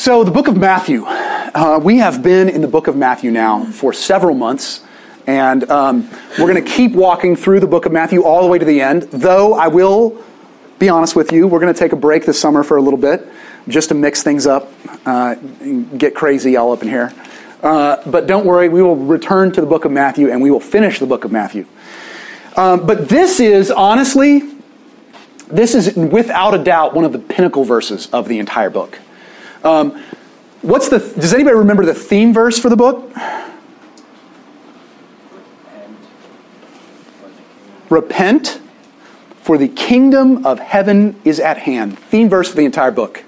So, the book of Matthew. Uh, we have been in the book of Matthew now for several months, and um, we're going to keep walking through the book of Matthew all the way to the end. Though, I will be honest with you, we're going to take a break this summer for a little bit just to mix things up, uh, get crazy all up in here. Uh, but don't worry, we will return to the book of Matthew and we will finish the book of Matthew. Um, but this is, honestly, this is without a doubt one of the pinnacle verses of the entire book. Um, what's the? Does anybody remember the theme verse for the book? Repent, for the kingdom of heaven is at hand. Theme verse for the entire book.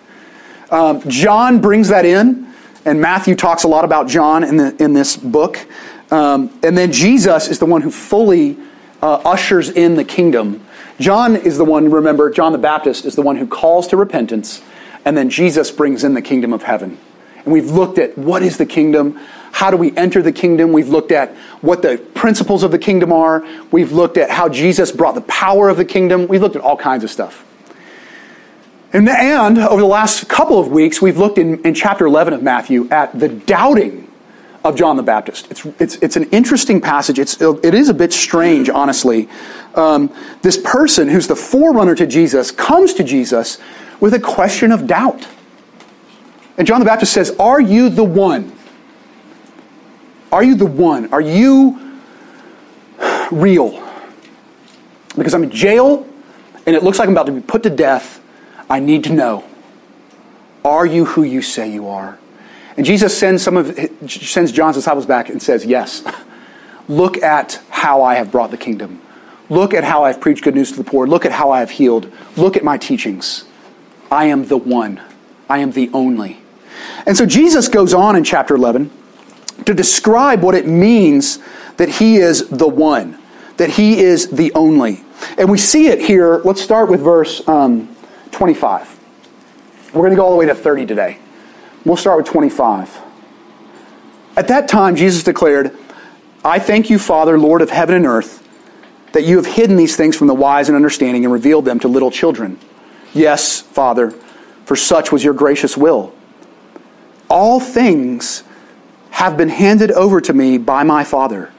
Um, John brings that in, and Matthew talks a lot about John in, the, in this book. Um, and then Jesus is the one who fully uh, ushers in the kingdom. John is the one, remember, John the Baptist is the one who calls to repentance and then Jesus brings in the kingdom of heaven. And we've looked at what is the kingdom, how do we enter the kingdom, we've looked at what the principles of the kingdom are, we've looked at how Jesus brought the power of the kingdom, we've looked at all kinds of stuff. And, and over the last couple of weeks, we've looked in, in chapter 11 of Matthew at the doubting of John the Baptist. It's, it's, it's an interesting passage. It's, it is a bit strange, honestly. Um, this person who's the forerunner to Jesus comes to Jesus with a question of doubt. And John the Baptist says, Are you the one? Are you the one? Are you real? Because I'm in jail and it looks like I'm about to be put to death. I need to know. Are you who you say you are? And Jesus sends some of sends John's disciples back and says, Yes. Look at how I have brought the kingdom. Look at how I've preached good news to the poor. Look at how I have healed. Look at my teachings. I am the one. I am the only. And so Jesus goes on in chapter 11 to describe what it means that he is the one, that he is the only. And we see it here. Let's start with verse um, 25. We're going to go all the way to 30 today. We'll start with 25. At that time, Jesus declared, I thank you, Father, Lord of heaven and earth, that you have hidden these things from the wise and understanding and revealed them to little children. Yes, Father, for such was your gracious will. All things have been handed over to me by my Father,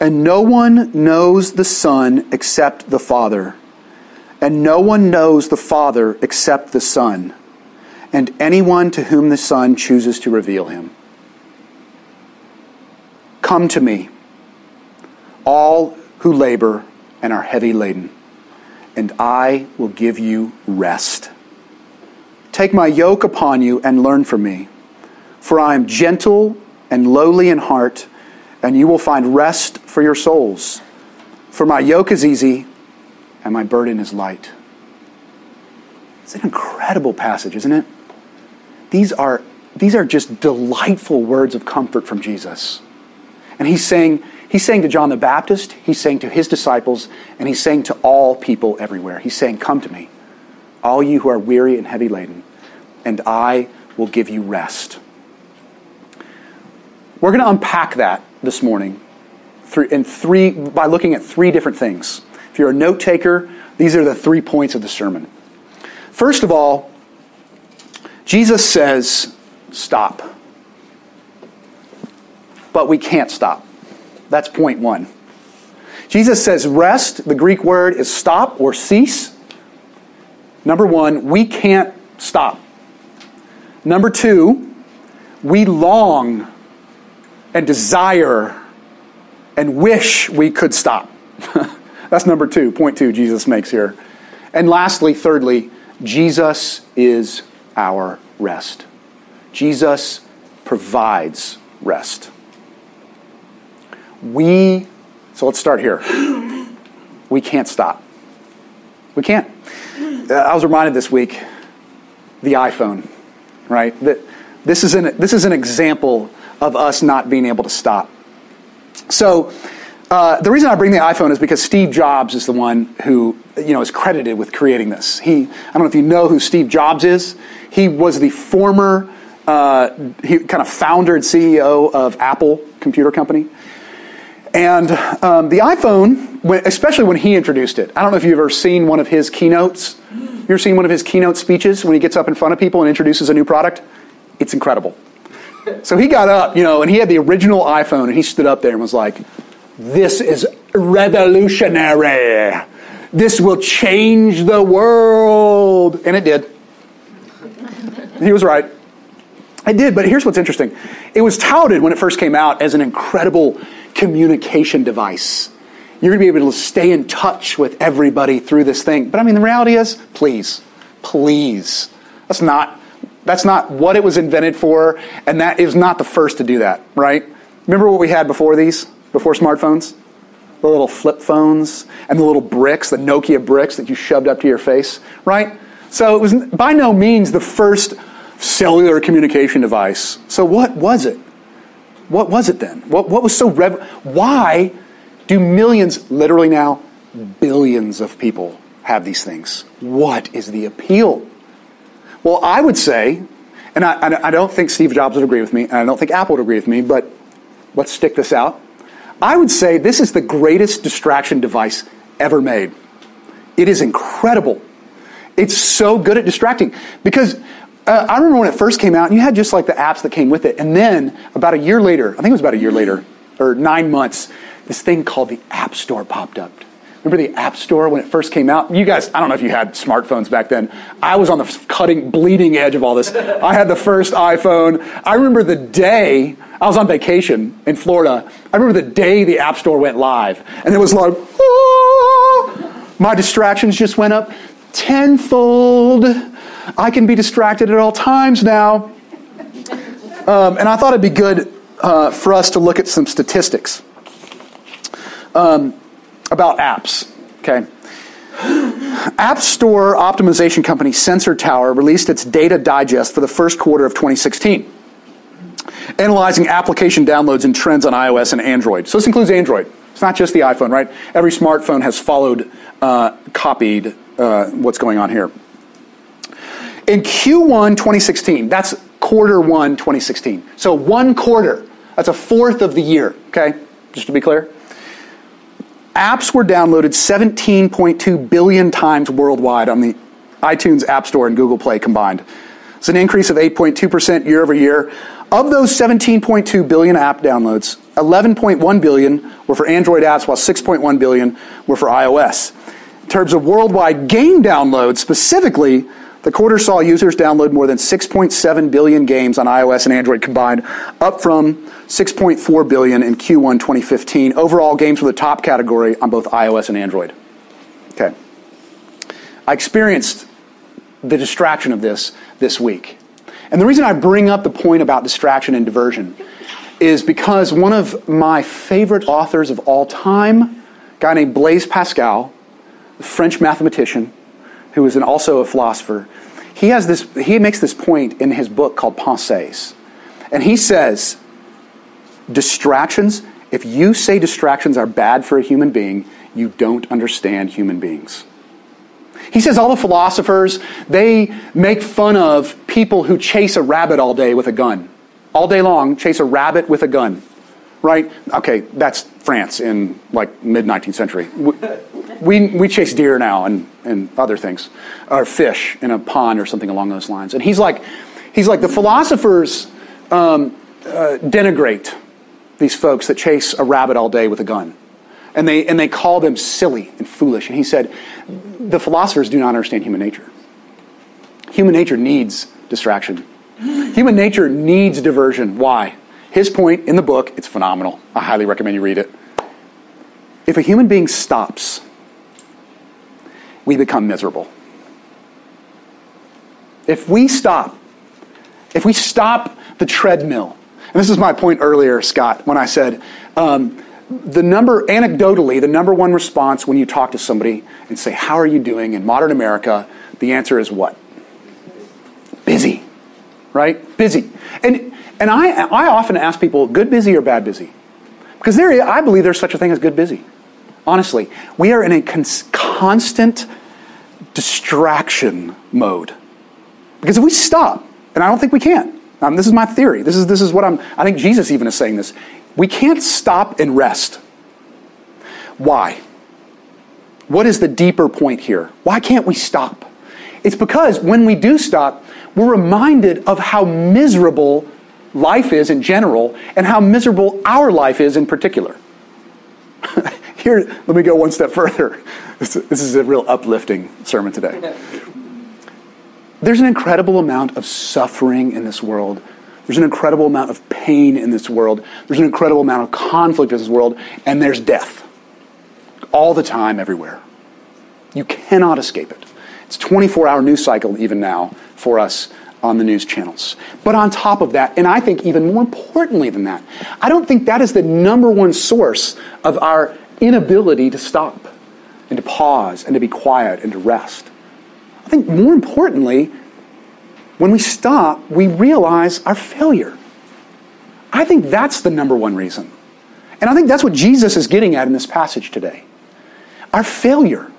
and no one knows the Son except the Father, and no one knows the Father except the Son, and anyone to whom the Son chooses to reveal him. Come to me, all who labor and are heavy laden and I will give you rest. Take my yoke upon you and learn from me, for I am gentle and lowly in heart, and you will find rest for your souls. For my yoke is easy and my burden is light. It's an incredible passage, isn't it? These are, these are just delightful words of comfort from Jesus. And he's saying, He's saying to John the Baptist, he's saying to his disciples, and he's saying to all people everywhere. He's saying, Come to me, all you who are weary and heavy laden, and I will give you rest. We're going to unpack that this morning in three, by looking at three different things. If you're a note taker, these are the three points of the sermon. First of all, Jesus says, Stop. But we can't stop. That's point one. Jesus says rest, the Greek word is stop or cease. Number one, we can't stop. Number two, we long and desire and wish we could stop. That's number two, point two, Jesus makes here. And lastly, thirdly, Jesus is our rest. Jesus provides rest. We, so let's start here. We can't stop. We can't. Uh, I was reminded this week, the iPhone, right? That this is an this is an example of us not being able to stop. So. Uh, the reason I bring the iPhone is because Steve Jobs is the one who you know is credited with creating this. He, I don't know if you know who Steve Jobs is. He was the former, uh, he kind of founder and CEO of Apple Computer Company. And um, the iPhone, especially when he introduced it, I don't know if you've ever seen one of his keynotes. You ever seen one of his keynote speeches when he gets up in front of people and introduces a new product? It's incredible. So he got up, you know, and he had the original iPhone, and he stood up there and was like, This is revolutionary. This will change the world. And it did. He was right. It did, but here's what's interesting. It was touted when it first came out as an incredible communication device. You're going to be able to stay in touch with everybody through this thing. But I mean, the reality is, please, please. That's not, that's not what it was invented for, and that is not the first to do that, right? Remember what we had before these, before smartphones? The little flip phones and the little bricks, the Nokia bricks that you shoved up to your face, right? So it was by no means the first cellular communication device. So what was it? What was it then? What, what was so rev- why do millions, literally now, billions of people have these things? What is the appeal? Well, I would say, and I, I don't think Steve Jobs would agree with me, and I don't think Apple would agree with me, but let's stick this out. I would say this is the greatest distraction device ever made. It is incredible. It's so good at distracting because uh, I remember when it first came out, and you had just like the apps that came with it. And then about a year later, I think it was about a year later, or nine months, this thing called the App Store popped up. Remember the App Store when it first came out? You guys, I don't know if you had smartphones back then. I was on the cutting, bleeding edge of all this. I had the first iPhone. I remember the day I was on vacation in Florida. I remember the day the App Store went live, and it was like, oh! my distractions just went up tenfold. I can be distracted at all times now. Um, and I thought it'd be good uh, for us to look at some statistics um, about apps. Okay. App Store optimization company Sensor Tower released its data digest for the first quarter of 2016, analyzing application downloads and trends on iOS and Android. So this includes Android. It's not just the iPhone, right? Every smartphone has followed, uh, copied uh, what's going on here. In Q1 2016, that's quarter one 2016. So one quarter, that's a fourth of the year, okay? Just to be clear. Apps were downloaded 17.2 billion times worldwide on the iTunes App Store and Google Play combined. It's an increase of 8.2% year over year. Of those 17.2 billion app downloads, 11.1 billion were for Android apps, while 6.1 billion were for iOS. In terms of worldwide game downloads, specifically, the quarter saw users download more than 6.7 billion games on iOS and Android combined, up from 6.4 billion in Q1 2015. Overall, games were the top category on both iOS and Android. Okay. I experienced the distraction of this this week. And the reason I bring up the point about distraction and diversion is because one of my favorite authors of all time, a guy named Blaise Pascal, the French mathematician, who is an, also a philosopher, he, has this, he makes this point in his book called Pensées. And he says, distractions, if you say distractions are bad for a human being, you don't understand human beings. He says all the philosophers, they make fun of people who chase a rabbit all day with a gun. All day long, chase a rabbit with a gun. Right? Okay, that's France in like mid 19th century we, we chase deer now and, and other things, or fish in a pond or something along those lines. And he's like, he's like the philosophers um, uh, denigrate these folks that chase a rabbit all day with a gun. And they, and they call them silly and foolish. And he said, the philosophers do not understand human nature. Human nature needs distraction. Human nature needs diversion. Why? His point in the book, it's phenomenal. I highly recommend you read it. If a human being stops we become miserable. If we stop, if we stop the treadmill, and this is my point earlier, Scott, when I said um, the number, anecdotally, the number one response when you talk to somebody and say, How are you doing in modern America? The answer is what? Busy, right? Busy. And, and I, I often ask people, good busy or bad busy? Because there, I believe there's such a thing as good busy. Honestly, we are in a cons- constant distraction mode. Because if we stop, and I don't think we can, um, this is my theory. This is, this is what I'm, I think Jesus even is saying this. We can't stop and rest. Why? What is the deeper point here? Why can't we stop? It's because when we do stop, we're reminded of how miserable life is in general and how miserable our life is in particular. Here, let me go one step further. This, is a real uplifting sermon today. There's an incredible amount of suffering in this world. There's an incredible amount of pain in this world. There's an incredible amount of conflict in this world. And there's death. All the time, everywhere. You cannot escape it. It's 24 hour news cycle, even now, for us on the news channels. But on top of that, and I think even more importantly than that, I don't think that is the number one source of our inability to stop and to pause and to be quiet and to rest. I think more importantly, when we stop, we realize our failure. I think that's the number one reason. And I think that's what Jesus is getting at in this passage today. Our failure.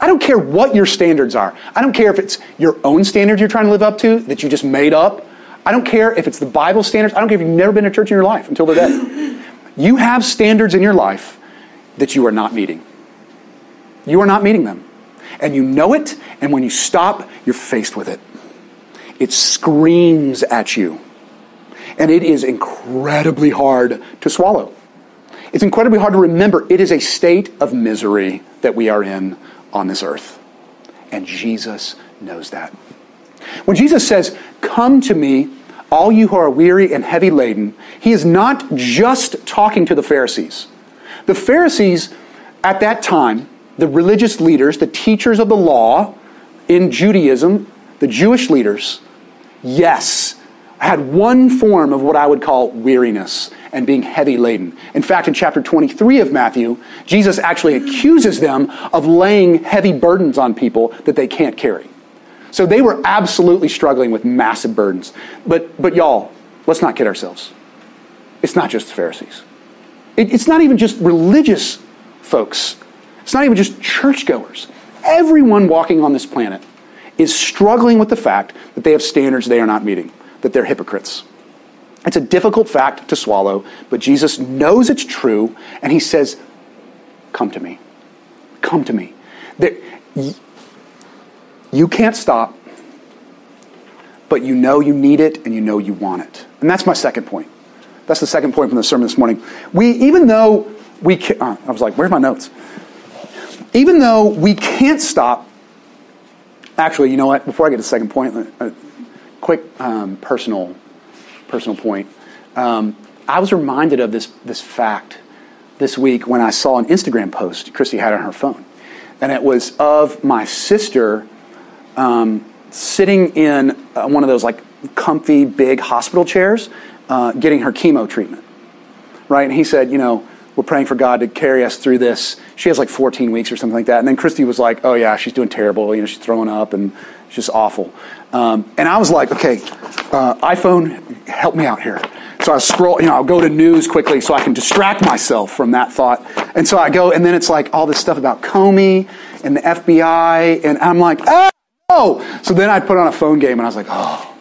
I don't care what your standards are. I don't care if it's your own standards you're trying to live up to that you just made up. I don't care if it's the Bible standards. I don't care if you've never been to church in your life until today. You have standards in your life that you are not meeting. You are not meeting them. And you know it, and when you stop, you're faced with it. It screams at you. And it is incredibly hard to swallow. It's incredibly hard to remember. It is a state of misery that we are in on this earth. And Jesus knows that. When Jesus says, Come to me, all you who are weary and heavy laden, he is not just talking to the Pharisees. The Pharisees at that time, the religious leaders, the teachers of the law in Judaism, the Jewish leaders, yes, had one form of what I would call weariness and being heavy laden. In fact, in chapter 23 of Matthew, Jesus actually accuses them of laying heavy burdens on people that they can't carry. So they were absolutely struggling with massive burdens. But, but y'all, let's not kid ourselves. It's not just the Pharisees. It, it's not even just religious folks. It's not even just churchgoers. Everyone walking on this planet is struggling with the fact that they have standards they are not meeting, that they're hypocrites. It's a difficult fact to swallow, but Jesus knows it's true, and he says, Come to me. Come to me. There, you can't stop, but you know you need it and you know you want it. And that's my second point. That's the second point from the sermon this morning. We, even though we, can, uh, I was like, where's my notes? Even though we can't stop, actually, you know what? Before I get to the second point, a quick um, personal personal point. Um, I was reminded of this, this fact this week when I saw an Instagram post Christy had on her phone. And it was of my sister um, sitting in uh, one of those like comfy, big hospital chairs uh, getting her chemo treatment. Right? And he said, you know, we're praying for God to carry us through this. She has like 14 weeks or something like that. And then Christy was like, oh, yeah, she's doing terrible. You know, she's throwing up and it's just awful. Um, and I was like, okay, uh, iPhone, help me out here. So I scroll, you know, I'll go to news quickly so I can distract myself from that thought. And so I go, and then it's like all this stuff about Comey and the FBI, and I'm like, oh! So then I put on a phone game, and I was like, oh,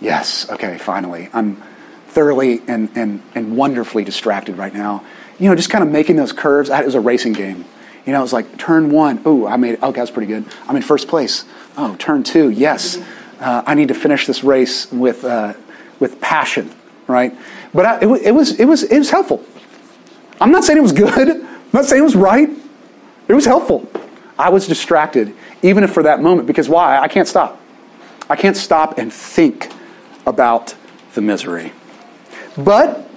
yes, okay, finally. I'm thoroughly and, and, and wonderfully distracted right now. You know, just kind of making those curves. It was a racing game. You know, it was like turn one. Oh, I made it. Okay, that's pretty good. I'm in first place. Oh, turn two. Yes uh, I need to finish this race with, uh, with passion, right? But I, it, it, was, it, was, it was helpful. I'm not saying it was good. I'm not saying it was right. It was helpful. I was distracted, even if for that moment, because why? I can't stop. I can't stop and think about the misery. But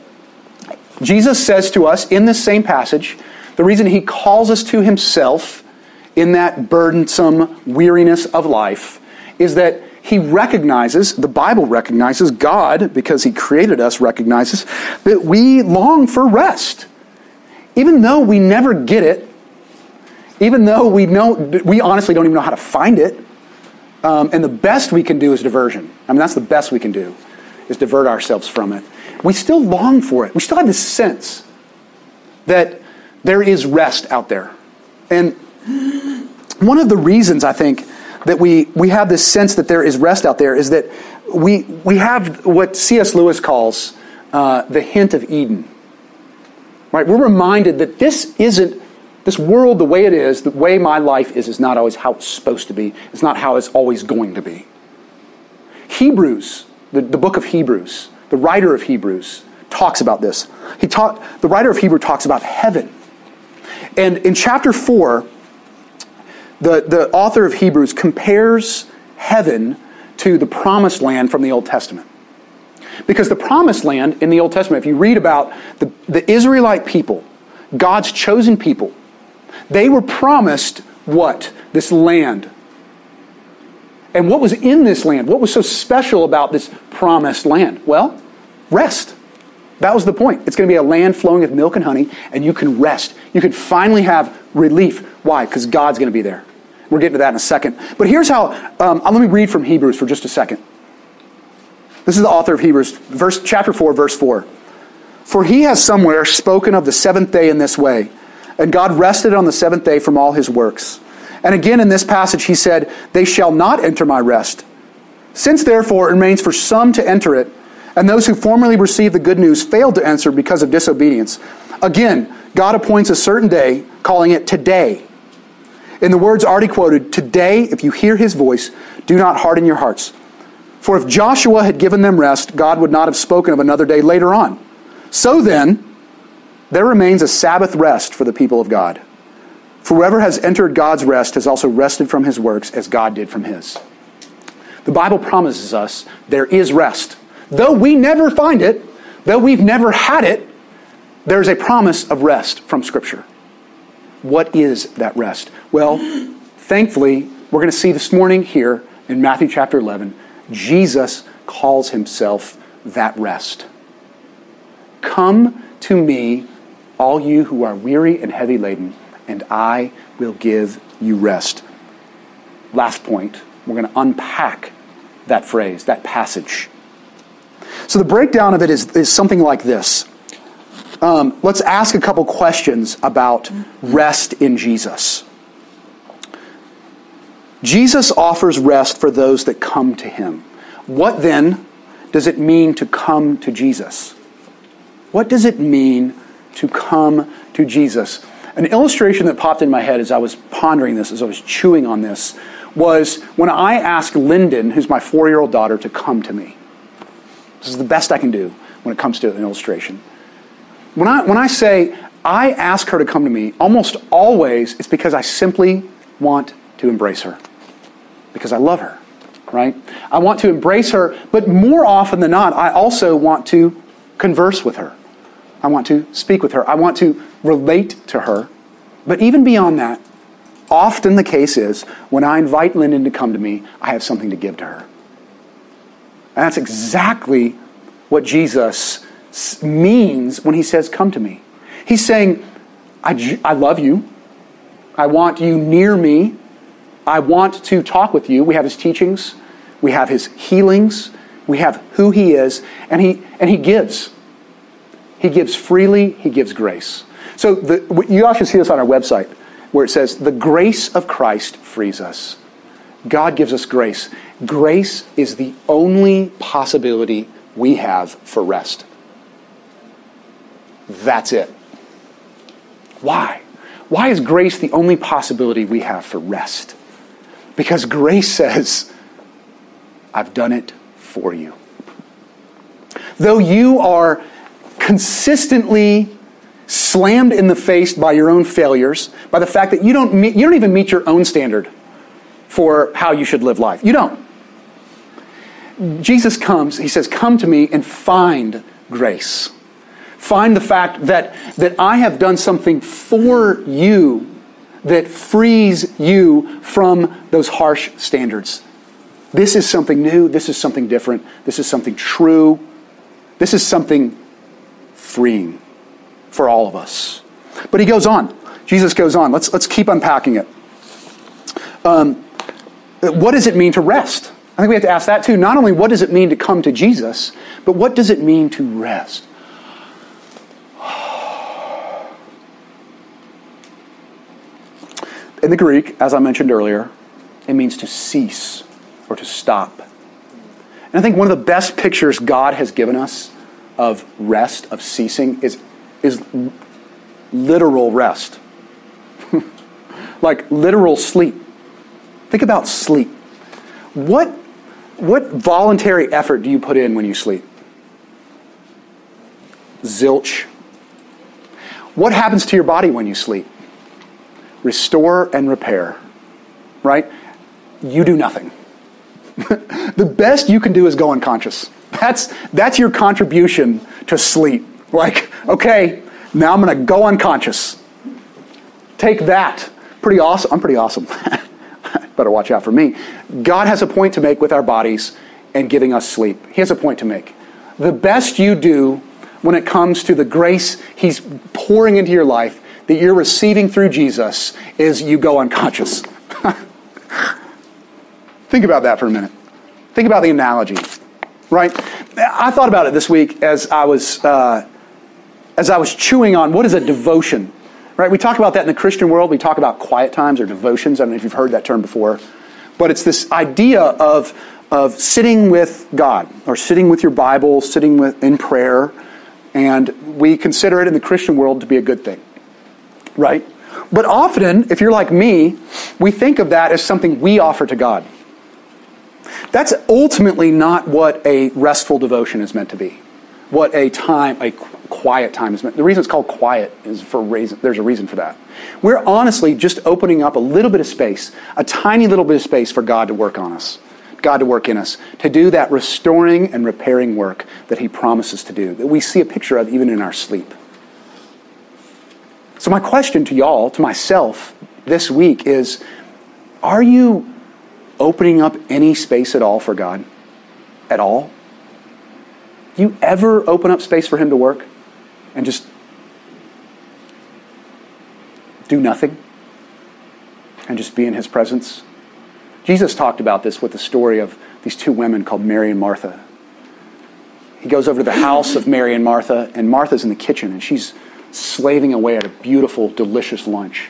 Jesus says to us in this same passage, the reason he calls us to himself in that burdensome weariness of life is that he recognizes, the Bible recognizes, God, because he created us, recognizes that we long for rest. Even though we never get it, even though we know, we honestly don't even know how to find it, um, and the best we can do is diversion. I mean, that's the best we can do, is divert ourselves from it. We still long for it. We still have this sense that there is rest out there. And one of the reasons I think that we, we have this sense that there is rest out there is that we, we have what C.S. Lewis calls uh, the hint of Eden. Right? We're reminded that this isn't, this world the way it is, the way my life is, is not always how it's supposed to be. It's not how it's always going to be. Hebrews, the, the book of Hebrews, the writer of Hebrews, talks about this. He talk, the writer of Hebrew talks about heaven. And in chapter 4, the, the author of Hebrews compares heaven to the promised land from the Old Testament. Because the promised land in the Old Testament, if you read about the, the Israelite people, God's chosen people, they were promised what? This land. And what was in this land? What was so special about this promised land? Well, rest. That was the point. It's going to be a land flowing with milk and honey, and you can rest. You can finally have relief. Why? Because God's going to be there. We're getting to that in a second. But here's how, um, let me read from Hebrews for just a second. This is the author of Hebrews, verse, chapter 4, verse 4. For he has somewhere spoken of the seventh day in this way, and God rested on the seventh day from all his works. And again in this passage he said, They shall not enter my rest. Since therefore it remains for some to enter it, and those who formerly received the good news failed to enter because of disobedience. Again, God appoints a certain day, calling it today. In the words already quoted, today, if you hear his voice, do not harden your hearts. For if Joshua had given them rest, God would not have spoken of another day later on. So then, there remains a Sabbath rest for the people of God. For whoever has entered God's rest has also rested from his works as God did from his. The Bible promises us there is rest. Though we never find it, though we've never had it, there's a promise of rest from Scripture. What is that rest? Well, thankfully, we're going to see this morning here in Matthew chapter 11, Jesus calls himself that rest. Come to me, all you who are weary and heavy laden, and I will give you rest. Last point, we're going to unpack that phrase, that passage. So the breakdown of it is, is something like this. Um, let's ask a couple questions about rest in Jesus. Jesus offers rest for those that come to him. What then does it mean to come to Jesus? What does it mean to come to Jesus? An illustration that popped in my head as I was pondering this, as I was chewing on this, was when I asked Lyndon, who's my four year old daughter, to come to me. This is the best I can do when it comes to an illustration. When I, when I say I ask her to come to me, almost always it's because I simply want to embrace her, because I love her, right? I want to embrace her, but more often than not, I also want to converse with her. I want to speak with her. I want to relate to her. But even beyond that, often the case is when I invite Lyndon to come to me, I have something to give to her. And that's exactly what Jesus means when he says, Come to me. He's saying, I, I love you. I want you near me. I want to talk with you. We have his teachings, we have his healings, we have who he is, and he, and he gives. He gives freely, he gives grace. So the, you actually see this on our website where it says, The grace of Christ frees us. God gives us grace. Grace is the only possibility we have for rest. That's it. Why? Why is grace the only possibility we have for rest? Because grace says, I've done it for you. Though you are consistently slammed in the face by your own failures, by the fact that you don't, meet, you don't even meet your own standard for how you should live life. You don't. Jesus comes, he says, Come to me and find grace. Find the fact that, that I have done something for you that frees you from those harsh standards. This is something new. This is something different. This is something true. This is something freeing for all of us. But he goes on. Jesus goes on. Let's, let's keep unpacking it. Um, what does it mean to rest? I think we have to ask that too. Not only what does it mean to come to Jesus, but what does it mean to rest? In the Greek, as I mentioned earlier, it means to cease or to stop. And I think one of the best pictures God has given us of rest, of ceasing, is, is literal rest. like literal sleep. Think about sleep. What, what voluntary effort do you put in when you sleep? Zilch. What happens to your body when you sleep? Restore and repair. Right? You do nothing. the best you can do is go unconscious. That's, that's your contribution to sleep. Like, okay, now I'm going to go unconscious. Take that. Pretty awesome. I'm pretty awesome. Better watch out for me. God has a point to make with our bodies and giving us sleep. He has a point to make. The best you do when it comes to the grace He's pouring into your life that you're receiving through Jesus is you go unconscious. Think about that for a minute. Think about the analogy, right? I thought about it this week as I was uh, as I was chewing on what is a devotion, right? We talk about that in the Christian world. We talk about quiet times or devotions. I don't know if you've heard that term before, but it's this idea of of sitting with God or sitting with your Bible, sitting with in prayer, and we consider it in the Christian world to be a good thing, right? But often, if you're like me, we think of that as something we offer to God. That's ultimately not what a restful devotion is meant to be. What a time, a quiet time is meant. The reason it's called quiet is for reason. There's a reason for that. We're honestly just opening up a little bit of space, a tiny little bit of space for God to work on us, God to work in us, to do that restoring and repairing work that He promises to do, that we see a picture of even in our sleep. So, my question to y'all, to myself this week is Are you opening up any space at all for God? At all? Do you ever open up space for Him to work and just do nothing and just be in His presence? Jesus talked about this with the story of these two women called Mary and Martha. He goes over to the house of Mary and Martha, and Martha's in the kitchen, and she's slaving away at a beautiful, delicious lunch.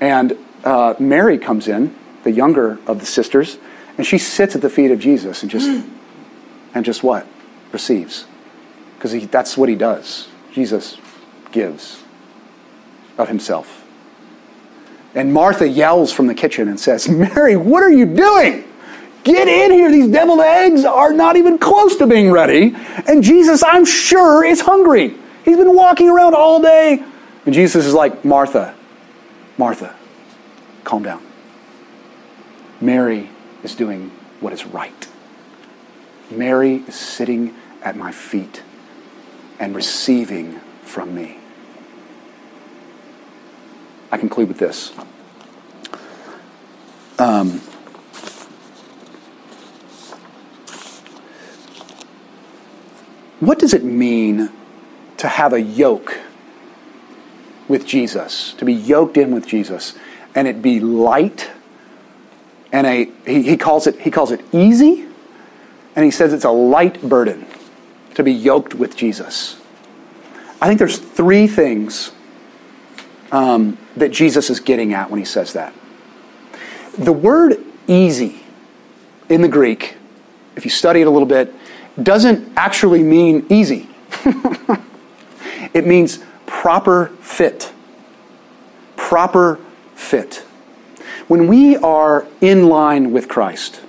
And uh, Mary comes in, the younger of the sisters, and she sits at the feet of Jesus and just and just what receives, because that's what he does. Jesus gives of himself. And Martha yells from the kitchen and says, "Mary, what are you doing? Get in here. These deviled eggs are not even close to being ready. And Jesus, I'm sure, is hungry. He's been walking around all day." And Jesus is like, "Martha, Martha, calm down." Mary is doing what is right. Mary is sitting at my feet and receiving from me. I conclude with this. Um, what does it mean to have a yoke with Jesus, to be yoked in with Jesus, and it be light? and a he, he calls it he calls it easy, and he says it's a light burden to be yoked with Jesus. I think there's three things um, that Jesus is getting at when he says that. The word easy in the Greek, if you study it a little bit, doesn't actually mean easy. it means proper fit. Proper fit. When we are in line with Christ,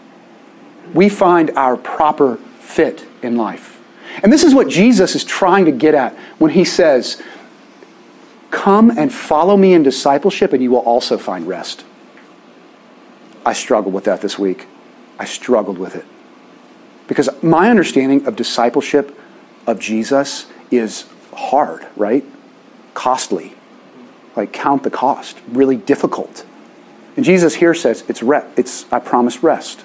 we find our proper fit in life. And this is what Jesus is trying to get at when he says, Come and follow me in discipleship, and you will also find rest. I struggled with that this week. I struggled with it. Because my understanding of discipleship of Jesus is hard, right? Costly. Like, count the cost. Really difficult. And Jesus here says, it's, re- it's I promise rest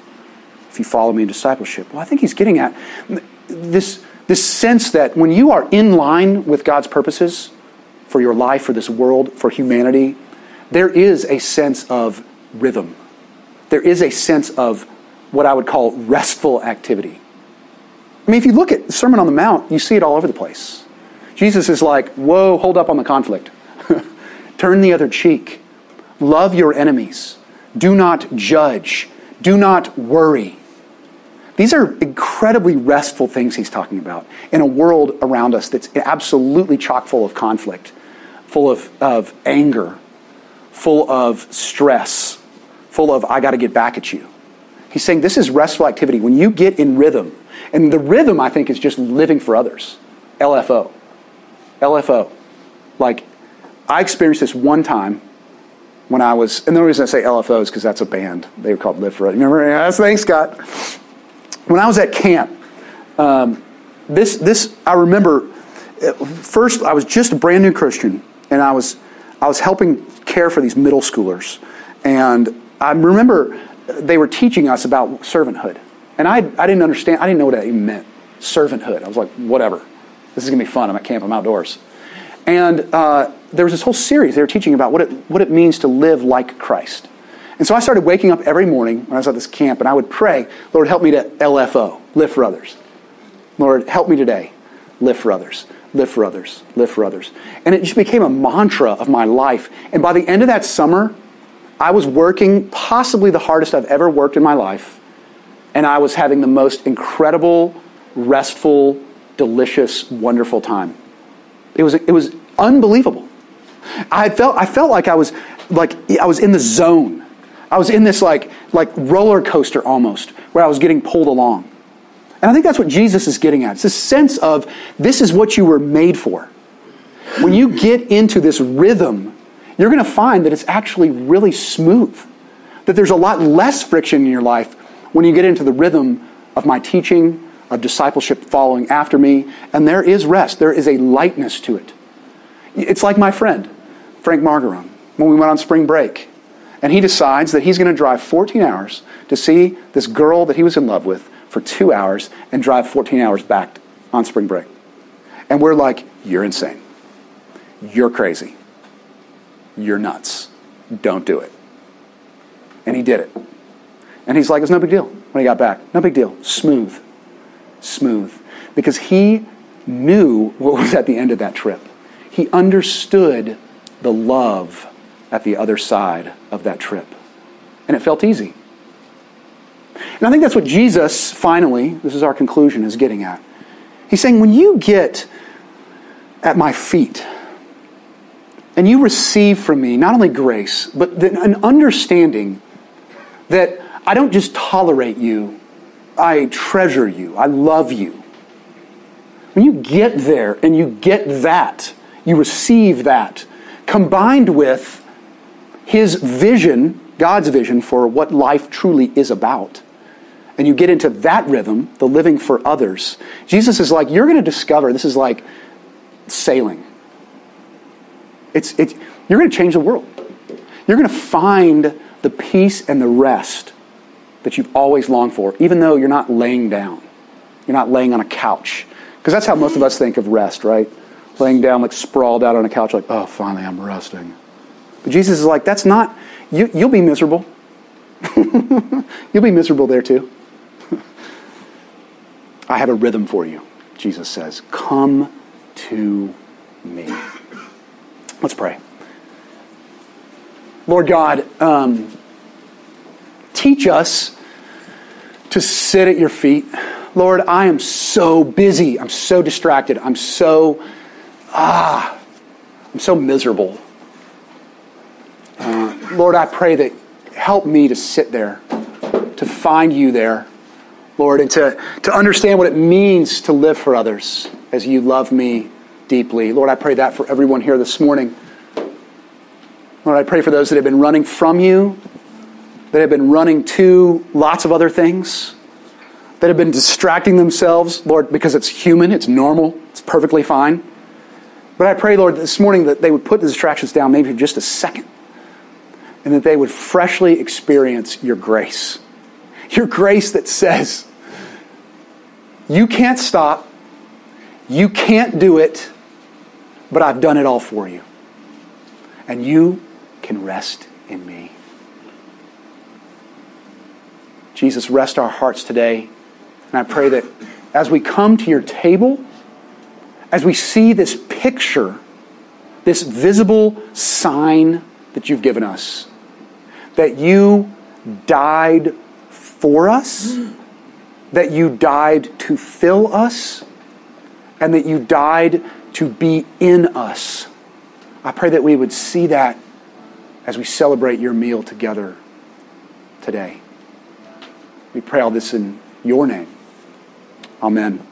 if you follow me in discipleship. Well, I think he's getting at this, this sense that when you are in line with God's purposes for your life, for this world, for humanity, there is a sense of rhythm. There is a sense of what I would call restful activity. I mean, if you look at the Sermon on the Mount, you see it all over the place. Jesus is like, whoa, hold up on the conflict. Turn the other cheek. Love your enemies. Do not judge. Do not worry. These are incredibly restful things he's talking about in a world around us that's absolutely chock full of conflict, full of, of anger, full of stress, full of, I got to get back at you. He's saying this is restful activity. When you get in rhythm, and the rhythm, I think, is just living for others. LFO. LFO. Like, I experienced this one time when I was, and the only reason I say LFO is because that's a band. They were called Live for Others. Remember? Yes, thanks, Scott. When I was at camp, um, this, this, I remember, uh, first, I was just a brand new Christian, and I was, I was helping care for these middle schoolers. And I remember they were teaching us about servanthood. And I, I didn't understand, I didn't know what that even meant. Servanthood. I was like, whatever. This is to be fun. I'm at camp, I'm outdoors. And uh, there was this whole series they were teaching about what it, what it means to live like Christ. And so I started waking up every morning when I was at this camp and I would pray, Lord, help me to LFO, live for others. Lord, help me today, live for others, live for others, live for others. And it just became a mantra of my life. And by the end of that summer, I was working possibly the hardest I've ever worked in my life. And I was having the most incredible, restful, delicious, wonderful time. It was, it was unbelievable. I felt, I felt like I was like I was in the zone. I was in this like like roller coaster almost, where I was getting pulled along. And I think that's what Jesus is getting at. It's this sense of this is what you were made for. When you get into this rhythm, you're going to find that it's actually really smooth. That there's a lot less friction in your life when you get into the rhythm of my teaching, of discipleship following after me, and there is rest. There is a lightness to it. It's like my friend, Frank Margaron, when we went on spring break. And he decides that he's going to drive 14 hours to see this girl that he was in love with for two hours and drive 14 hours back on spring break. And we're like, you're insane. You're crazy. You're nuts. Don't do it. And he did it. And he's like, it's no big deal when he got back. No big deal. Smooth. Smooth. Because he knew what was at the end of that trip. He understood the love at the other side of that trip. And it felt easy. And I think that's what Jesus, finally, this is our conclusion, is getting at. He's saying, when you get at my feet and you receive from me not only grace, but an understanding that I don't just tolerate you, I treasure you, I love you. When you get there and you get that, you receive that, combined with his vision, God's vision for what life truly is about, and you get into that rhythm, the living for others, Jesus is like, you're going to discover this is like sailing. It's, it, you're going to change the world. You're going to find the peace and the rest that you've always longed for, even though you're not laying down. You're not laying on a couch. Because that's how most of us think of rest, right? Laying down, like sprawled out on a couch, like, oh, finally I'm resting. Jesus is like, that's not, you, you'll be miserable. you'll be miserable there too. I have a rhythm for you, Jesus says. Come to me. Let's pray. Lord God, um, teach us to sit at your feet. Lord, I am so busy. I'm so distracted. I'm so, ah, I'm so miserable. Uh, Lord, I pray that help me to sit there, to find you there Lord, and to, to understand what it means to live for others as you love me deeply. Lord, I pray that for everyone here this morning. Lord, I pray for those that have been running from you, that have been running to lots of other things, that have been distracting themselves, Lord, because it's human, it's normal, it's perfectly fine. But I pray, Lord, this morning that they would put the distractions down maybe for just a second and that they would freshly experience your grace. Your grace that says, you can't stop. You can't do it, but I've done it all for you. And you can rest in me. Jesus, rest our hearts today. And I pray that as we come to your table, as we see this picture, this visible sign that you've given us, that you died for us that you died to fill us and that you died to be in us. I pray that we would see that as we celebrate your meal together today. We pray all this in your name. Amen.